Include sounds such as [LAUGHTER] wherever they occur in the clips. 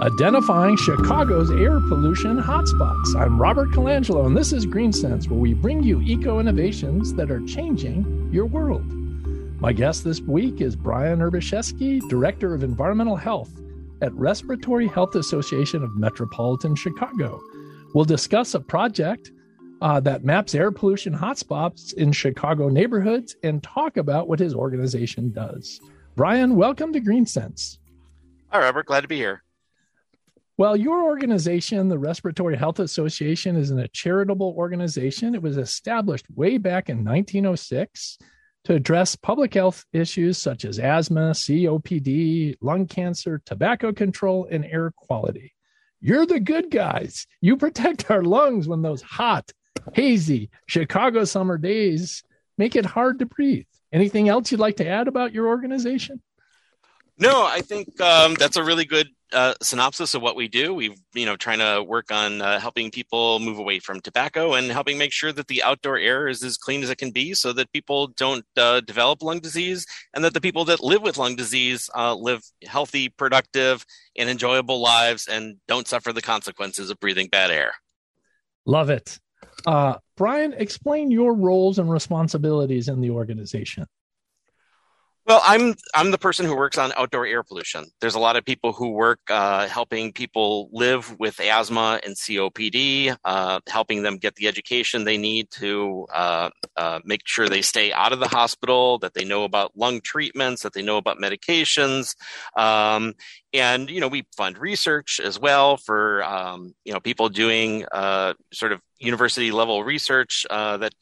identifying Chicago's air pollution hotspots. I'm Robert Colangelo, and this is Green Sense, where we bring you eco innovations that are changing your world. My guest this week is Brian Urbaszewski, Director of Environmental Health at Respiratory Health Association of Metropolitan Chicago. We'll discuss a project uh, that maps air pollution hotspots in Chicago neighborhoods and talk about what his organization does. Brian, welcome to Green Sense. Hi, Robert. Glad to be here. Well, your organization, the Respiratory Health Association, is a charitable organization. It was established way back in 1906 to address public health issues such as asthma, COPD, lung cancer, tobacco control, and air quality. You're the good guys. You protect our lungs when those hot, hazy Chicago summer days make it hard to breathe. Anything else you'd like to add about your organization? No, I think um, that's a really good uh, synopsis of what we do. We've, you know, trying to work on uh, helping people move away from tobacco and helping make sure that the outdoor air is as clean as it can be, so that people don't uh, develop lung disease, and that the people that live with lung disease uh, live healthy, productive, and enjoyable lives, and don't suffer the consequences of breathing bad air. Love it, uh, Brian. Explain your roles and responsibilities in the organization. Well, I'm I'm the person who works on outdoor air pollution. There's a lot of people who work uh, helping people live with asthma and COPD, uh, helping them get the education they need to uh, uh, make sure they stay out of the hospital, that they know about lung treatments, that they know about medications, um, and you know we fund research as well for um, you know people doing uh, sort of university level research uh, that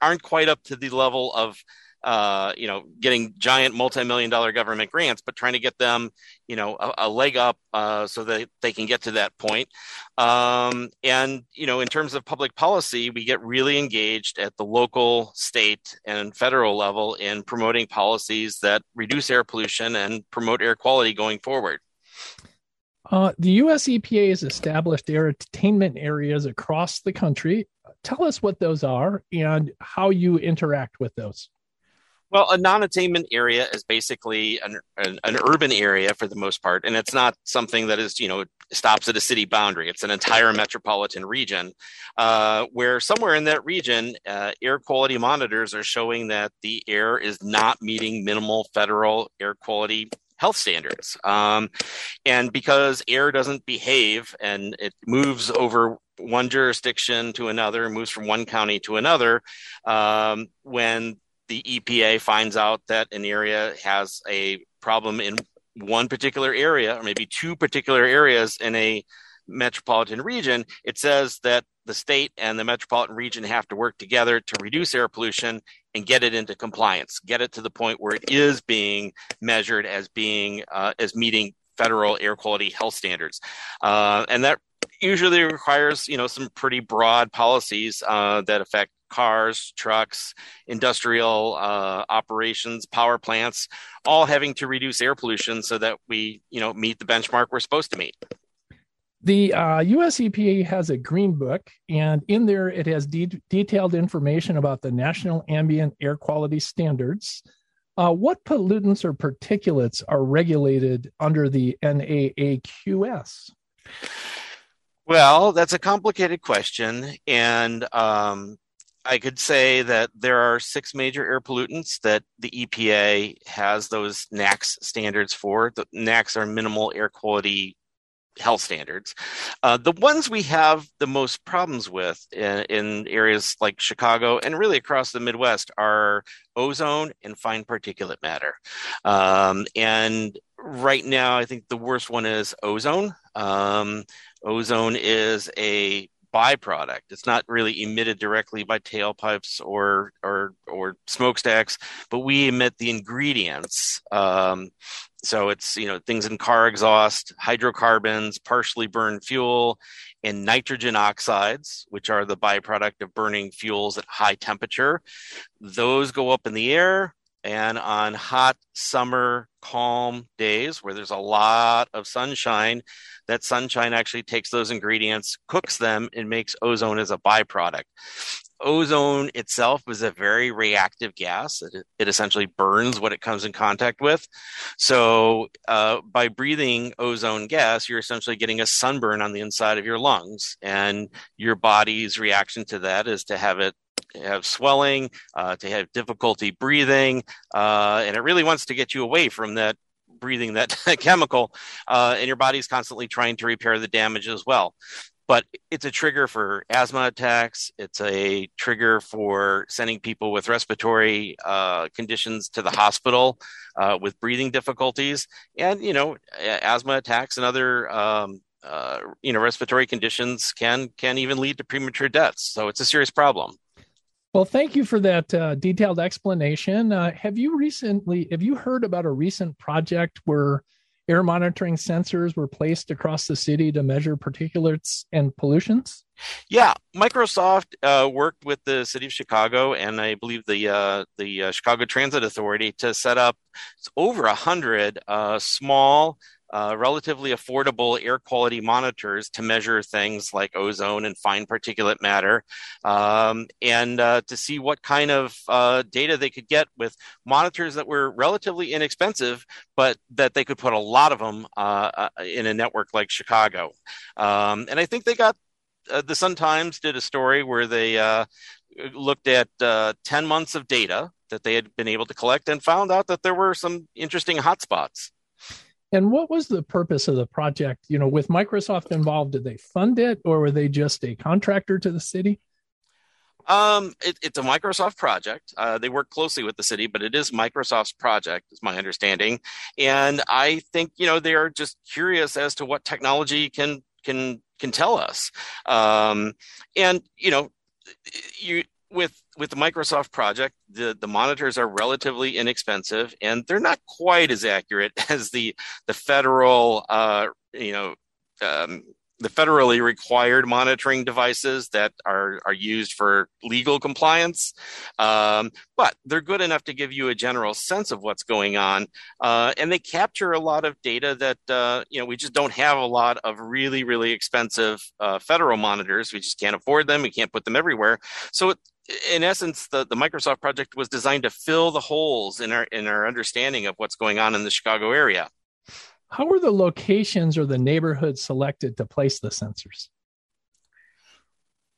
aren't quite up to the level of uh, you know, getting giant multi-million dollar government grants, but trying to get them, you know, a, a leg up uh, so that they can get to that point. Um, and you know, in terms of public policy, we get really engaged at the local, state, and federal level in promoting policies that reduce air pollution and promote air quality going forward. Uh, the US EPA has established air attainment areas across the country. Tell us what those are and how you interact with those. Well, a non-attainment area is basically an, an, an, urban area for the most part, and it's not something that is, you know, stops at a city boundary. It's an entire metropolitan region, uh, where somewhere in that region, uh, air quality monitors are showing that the air is not meeting minimal federal air quality health standards. Um, and because air doesn't behave and it moves over one jurisdiction to another, moves from one county to another, um, when the EPA finds out that an area has a problem in one particular area, or maybe two particular areas in a metropolitan region, it says that the state and the metropolitan region have to work together to reduce air pollution and get it into compliance, get it to the point where it is being measured as being uh, as meeting federal air quality health standards, uh, and that usually requires you know some pretty broad policies uh, that affect cars, trucks, industrial uh, operations, power plants, all having to reduce air pollution so that we, you know, meet the benchmark we're supposed to meet. The uh, US EPA has a green book, and in there it has de- detailed information about the National Ambient Air Quality Standards. Uh, what pollutants or particulates are regulated under the NAAQS? Well, that's a complicated question, and um, I could say that there are six major air pollutants that the EPA has those NAAQS standards for. The NAAQS are minimal air quality health standards. Uh, the ones we have the most problems with in, in, areas like Chicago and really across the Midwest are ozone and fine particulate matter. Um, and right now, I think the worst one is ozone. Um, ozone is a byproduct. It's not really emitted directly by tailpipes or or or smokestacks, but we emit the ingredients. Um, so it's you know things in car exhaust, hydrocarbons, partially burned fuel, and nitrogen oxides, which are the byproduct of burning fuels at high temperature. Those go up in the air And on hot summer, calm days where there's a lot of sunshine, that sunshine actually takes those ingredients, cooks them, and makes ozone as a byproduct ozone itself is a very reactive gas. It, it, essentially burns what it comes in contact with. So, uh, by breathing ozone gas, you're essentially getting a sunburn on the inside of your lungs, and your body's reaction to that is to have it have swelling, uh, to have difficulty breathing, uh, and it really wants to get you away from that breathing that [LAUGHS] chemical, uh, and your body's constantly trying to repair the damage as well but it's a trigger for asthma attacks. It's a trigger for sending people with respiratory uh, conditions to the hospital uh, with breathing difficulties, and you know, asthma attacks and other um, uh, you know respiratory conditions can can even lead to premature deaths. So it's a serious problem. Well, thank you for that uh, detailed explanation. Uh, have you recently have you heard about a recent project where air monitoring sensors were placed across the city to measure particulates and pollutions? Yeah, Microsoft uh, worked with the city of Chicago and I believe the uh, the uh, Chicago Transit Authority to set up over a hundred uh, small uh, relatively affordable air quality monitors to measure things like ozone and fine particulate matter, um, and uh, to see what kind of uh, data they could get with monitors that were relatively inexpensive, but that they could put a lot of them uh, uh, in a network like Chicago. Um, and I think they got uh, the Sun Times did a story where they looked at 10 months of data that they had been able to collect and found out that there were some interesting hotspots. And what was the purpose of the project? You know, with Microsoft involved, did they fund it or were they just a contractor to the city? Um, it, it's a Microsoft project. Uh, they work closely with the city, but it is Microsoft's project, is my understanding. And I think you know they are just curious as to what technology can can can tell us. Um, and you know, you with with the Microsoft project, the, the monitors are relatively inexpensive and they're not quite as accurate [LAUGHS] as the the federal uh, you know um, the federally required monitoring devices that are, are used for legal compliance. Um, but they're good enough to give you a general sense of what's going on. Uh, and they capture a lot of data that, uh, you know, we just don't have a lot of really, really expensive uh, federal monitors. We just can't afford them. We can't put them everywhere. So it, in essence, the, the Microsoft project was designed to fill the holes in our in our understanding of what's going on in the Chicago area. How were the locations or the neighborhoods selected to place the sensors?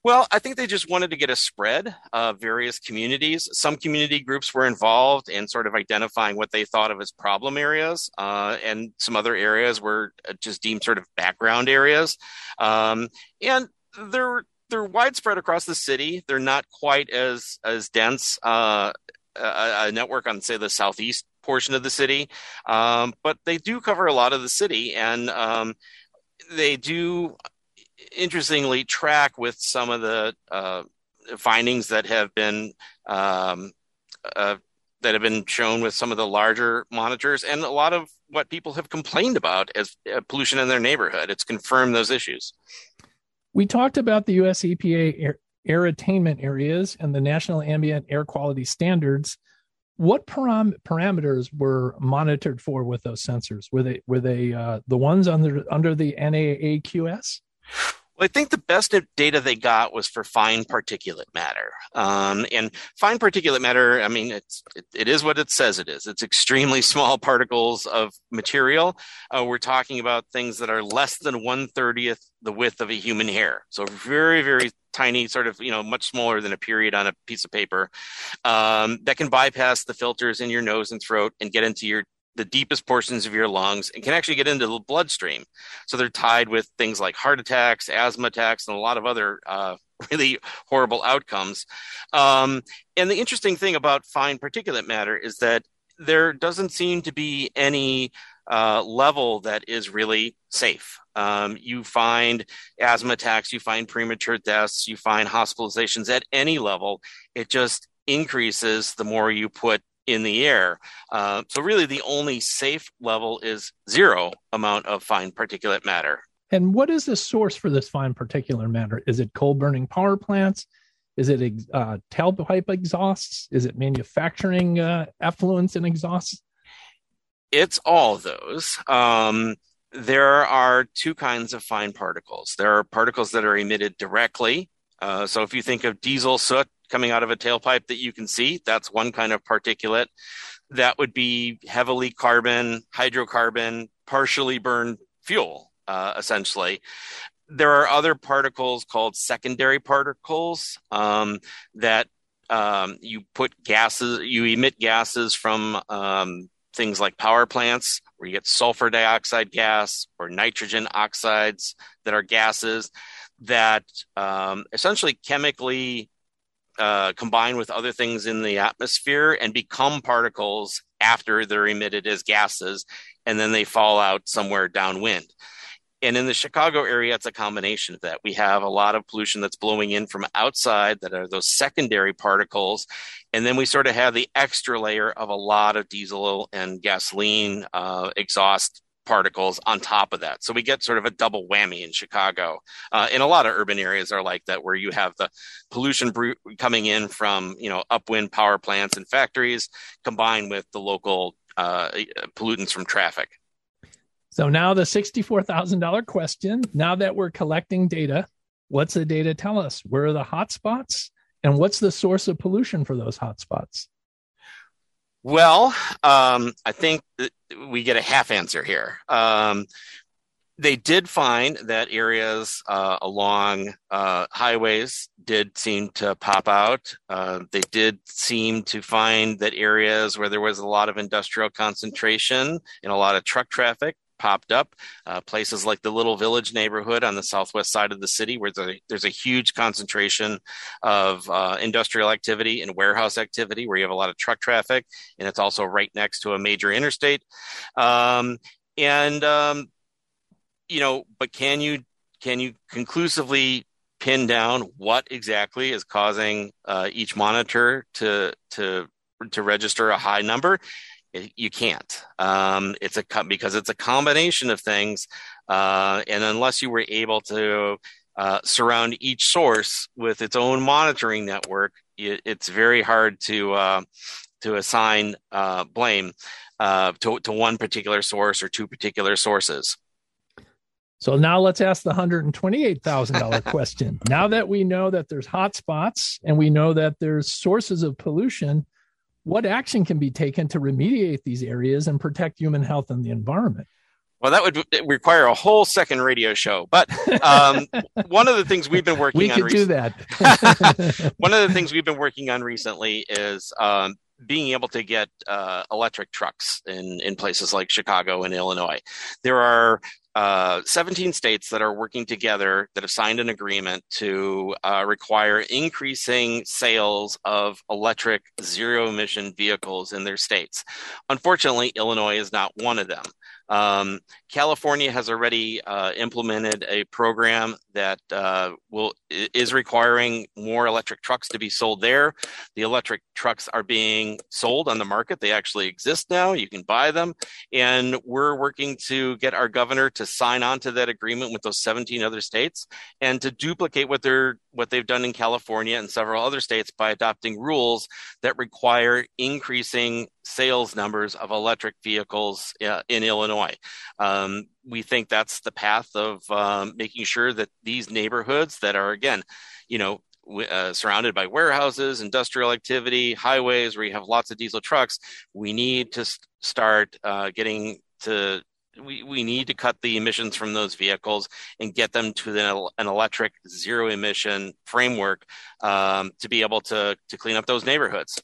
Well, I think they just wanted to get a spread of various communities. Some community groups were involved in sort of identifying what they thought of as problem areas, uh, and some other areas were just deemed sort of background areas. Um, and they're they're widespread across the city. They're not quite as as dense uh, a, a network on, say, the southeast portion of the city, um, but they do cover a lot of the city, and um, they do interestingly track with some of the uh, findings that have been um, uh, that have been shown with some of the larger monitors, and a lot of what people have complained about as uh, pollution in their neighborhood. It's confirmed those issues. We talked about the U.S. EPA air, air attainment areas and the National Ambient Air Quality Standards what param- parameters were monitored for with those sensors? Were they were they uh, the ones under under the NAAQS? Well, I think the best data they got was for fine particulate matter. Um, and fine particulate matter, I mean, it's, it, it is what it says it is. It's extremely small particles of material. Uh, we're talking about things that are less than one thirtieth the width of a human hair. So very, very tiny, sort of, you know, much smaller than a period on a piece of paper um, that can bypass the filters in your nose and throat and get into your the deepest portions of your lungs and can actually get into the bloodstream. So they're tied with things like heart attacks, asthma attacks, and a lot of other uh, [LAUGHS] really horrible outcomes. Um, and the interesting thing about fine particulate matter is that there doesn't seem to be any uh, level that is really safe. Um, you find asthma attacks, you find premature deaths, you find hospitalizations at any level. It just increases the more you put in the air. Uh, so, really, the only safe level is zero amount of fine particulate matter. And what is the source for this fine particulate matter? Is it coal burning power plants? Is it uh, tailpipe exhausts? Is it manufacturing uh, effluents and exhausts? It's all those. Um, there are two kinds of fine particles. There are particles that are emitted directly. Uh, so if you think of diesel soot coming out of a tailpipe that you can see, that's one kind of particulate. That would be heavily carbon, hydrocarbon, partially burned fuel, uh, essentially. There are other particles called secondary particles um, that um, you put gases, you emit gases from um, things like power plants where you get sulfur dioxide gas or nitrogen oxides that are gases that um, essentially chemically uh, combine with other things in the atmosphere and become particles after they're emitted as gases, and then they fall out somewhere downwind. And in the Chicago area, it's a combination of that. We have a lot of pollution that's blowing in from outside that are those secondary particles. And then we sort of have the extra layer of a lot of diesel and gasoline uh, exhaust particles on top of that. So we get sort of a double whammy in Chicago. Uh, in a lot of urban areas are like that, where you have the pollution coming in from you know upwind power plants and factories, combined with the local uh, pollutants from traffic. So now the sixty-four thousand dollar question. Now that we're collecting data, what's the data tell us? Where are the hotspots, and what's the source of pollution for those hotspots? Well, um, I think we get a half answer here. Um, they did find that areas uh, along uh, highways did seem to pop out. Uh, they did seem to find that areas where there was a lot of industrial concentration and a lot of truck traffic popped up. Uh, places like the Little Village neighborhood on the southwest side of the city, where there's a huge concentration of uh, industrial activity and warehouse activity, where you have a lot of truck traffic, and it's also right next to a major interstate. Um, and um, you know, but can you can you conclusively pin down what exactly is causing uh, each monitor to to to register a high number? You can't. Um, it's a because it's a combination of things, uh, and unless you were able to uh, surround each source with its own monitoring network, it, it's very hard to uh, to assign uh, blame uh, to to one particular source or two particular sources. So now let's ask the $128,000 [LAUGHS] question. now that we know that there's hotspots and we know that there's sources of pollution, what action can be taken to remediate these areas and protect human health and the environment? Well, that would require a whole second radio show. But um, [LAUGHS] one of the things we've been working we on. We could do that. [LAUGHS] one of the things we've been working on recently is um, being able to get uh, electric trucks in, in places like Chicago and Illinois. There are uh, 17 states that are working together that have signed an agreement to uh, require increasing sales of electric zero emission vehicles in their states. Unfortunately, Illinois is not one of them. Um, California has already uh, implemented a program that uh, will is requiring more electric trucks to be sold there. The electric trucks are being sold on the market; they actually exist now. You can buy them, and we're working to get our governor to sign on to that agreement with those 17 other states and to duplicate what they're what they've done in California and several other states by adopting rules that require increasing sales numbers of electric vehicles uh, in Illinois. Um, we think that's the path of um, making sure that these neighborhoods that are, again, you know, uh, surrounded by warehouses, industrial activity, highways where you have lots of diesel trucks, we need to st- start uh, getting to we, we need to cut the emissions from those vehicles and get them to the, an electric zero emission framework um, to be able to, to clean up those neighborhoods.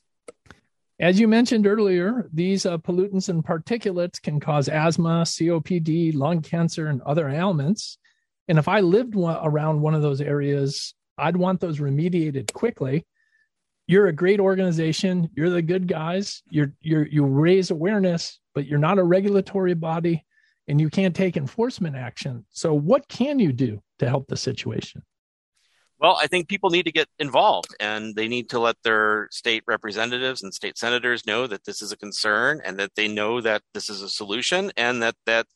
As you mentioned earlier, these uh, pollutants and particulates can cause asthma, COPD, lung cancer, and other ailments. And if I lived one, around one of those areas, I'd want those remediated quickly. You're a great organization. You're the good guys. You're, you're, you raise awareness, but you're not a regulatory body and you can't take enforcement action. So, what can you do to help the situation? Well, I think people need to get involved and they need to let their state representatives and state senators know that this is a concern and that they know that this is a solution and that that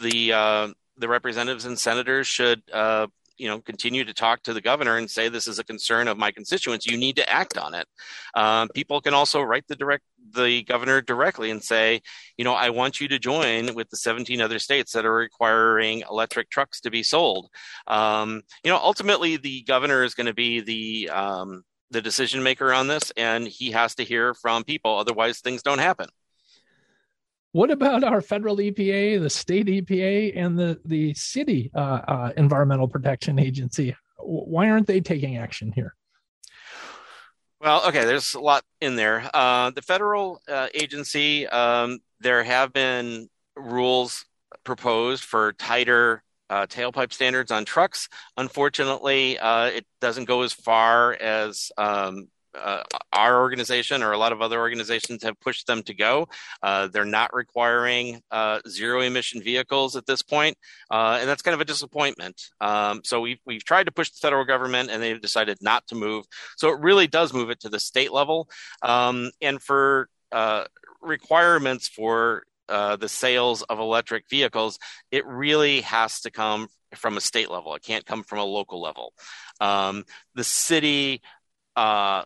the uh, the representatives and senators should uh, you know continue to talk to the governor and say this is a concern of my constituents. You need to act on it. Um, people can also write the direct the governor directly and say, you know, I want you to join with the 17 other states that are requiring electric trucks to be sold. Um, you know, ultimately, the governor is going to be the um, the decision maker on this, and he has to hear from people. Otherwise, things don't happen. What about our federal EPA, the state EPA, and the the city uh, uh, environmental protection agency? Why aren't they taking action here? Well, okay, there's a lot in there. Uh, the federal uh, agency, um, there have been rules proposed for tighter uh, tailpipe standards on trucks. Unfortunately, uh, it doesn't go as far as um, uh, our organization or a lot of other organizations have pushed them to go. Uh, they're not requiring uh, zero emission vehicles at this point, uh, and that's kind of a disappointment. Um, so we've we've tried to push the federal government, and they've decided not to move. So it really does move it to the state level, um, and for uh, requirements for uh, the sales of electric vehicles, it really has to come from a state level. It can't come from a local level. Um, the city uh,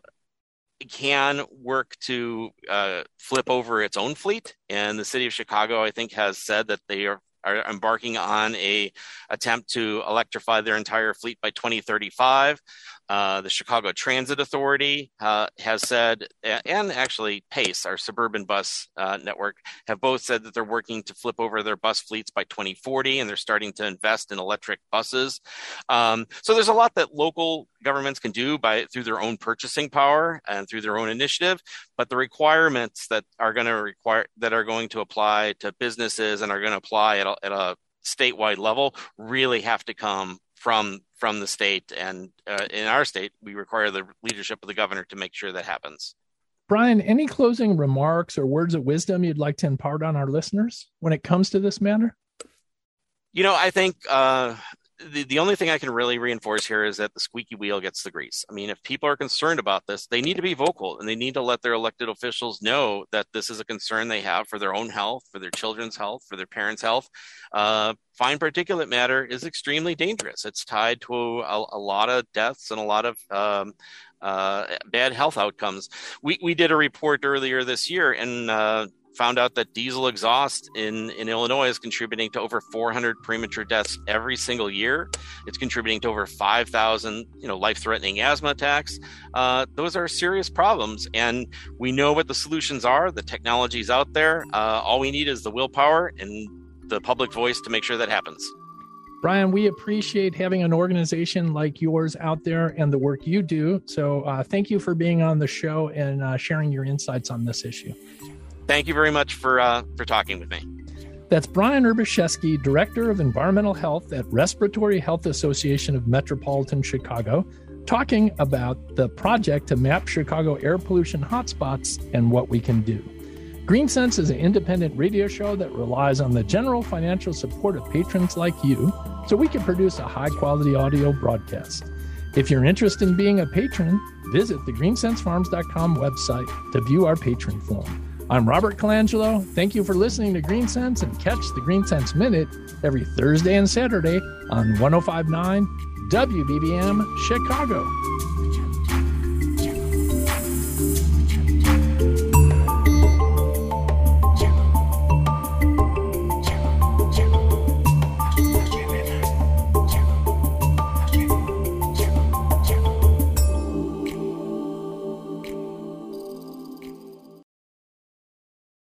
can work to uh, flip over its own fleet. And the city of Chicago, I think, has said that they are, are embarking on a attempt to electrify their entire fleet by 2035. Uh, the Chicago Transit Authority uh, has said, and actually Pace, our suburban bus uh, network, have both said that they're working to flip over their bus fleets by 2040, and they're starting to invest in electric buses. Um, so there's a lot that local governments can do by through their own purchasing power and through their own initiative, but the requirements that are going to require that are going to apply to businesses and are going to apply at a, at a statewide level really have to come from from the state and uh, in our state we require the leadership of the governor to make sure that happens. Brian any closing remarks or words of wisdom you'd like to impart on our listeners when it comes to this matter? You know i think uh, the, the only thing I can really reinforce here is that the squeaky wheel gets the grease. I mean, if people are concerned about this, they need to be vocal and they need to let their elected officials know that this is a concern they have for their own health, for their children's health, for their parents' health. Uh, fine particulate matter is extremely dangerous. It's tied to a, a lot of deaths and a lot of um, uh, bad health outcomes. We, we did a report earlier this year and uh, found out that diesel exhaust in, in Illinois is contributing to over 400 premature deaths every single year. It's contributing to over 5,000, you know, life-threatening asthma attacks. Uh, those are serious problems, and we know what the solutions are. The technology's out there. Uh, all we need is the willpower and the public voice to make sure that happens. Brian, we appreciate having an organization like yours out there and the work you do. So, uh, thank you for being on the show and uh, sharing your insights on this issue thank you very much for uh, for talking with me. That's Brian Urbaszewski, Director of Environmental Health at Respiratory Health Association of Metropolitan Chicago, talking about the project to map Chicago air pollution hotspots and what we can do. GreenSense is an independent radio show that relies on the general financial support of patrons like you so we can produce a high quality audio broadcast. If you're interested in being a patron, visit the greensensefarms.com website to view our patron form. I'm Robert Colangelo. Thank you for listening to Green Sense and catch the Green Sense Minute every Thursday and Saturday on 1059 WBBM Chicago.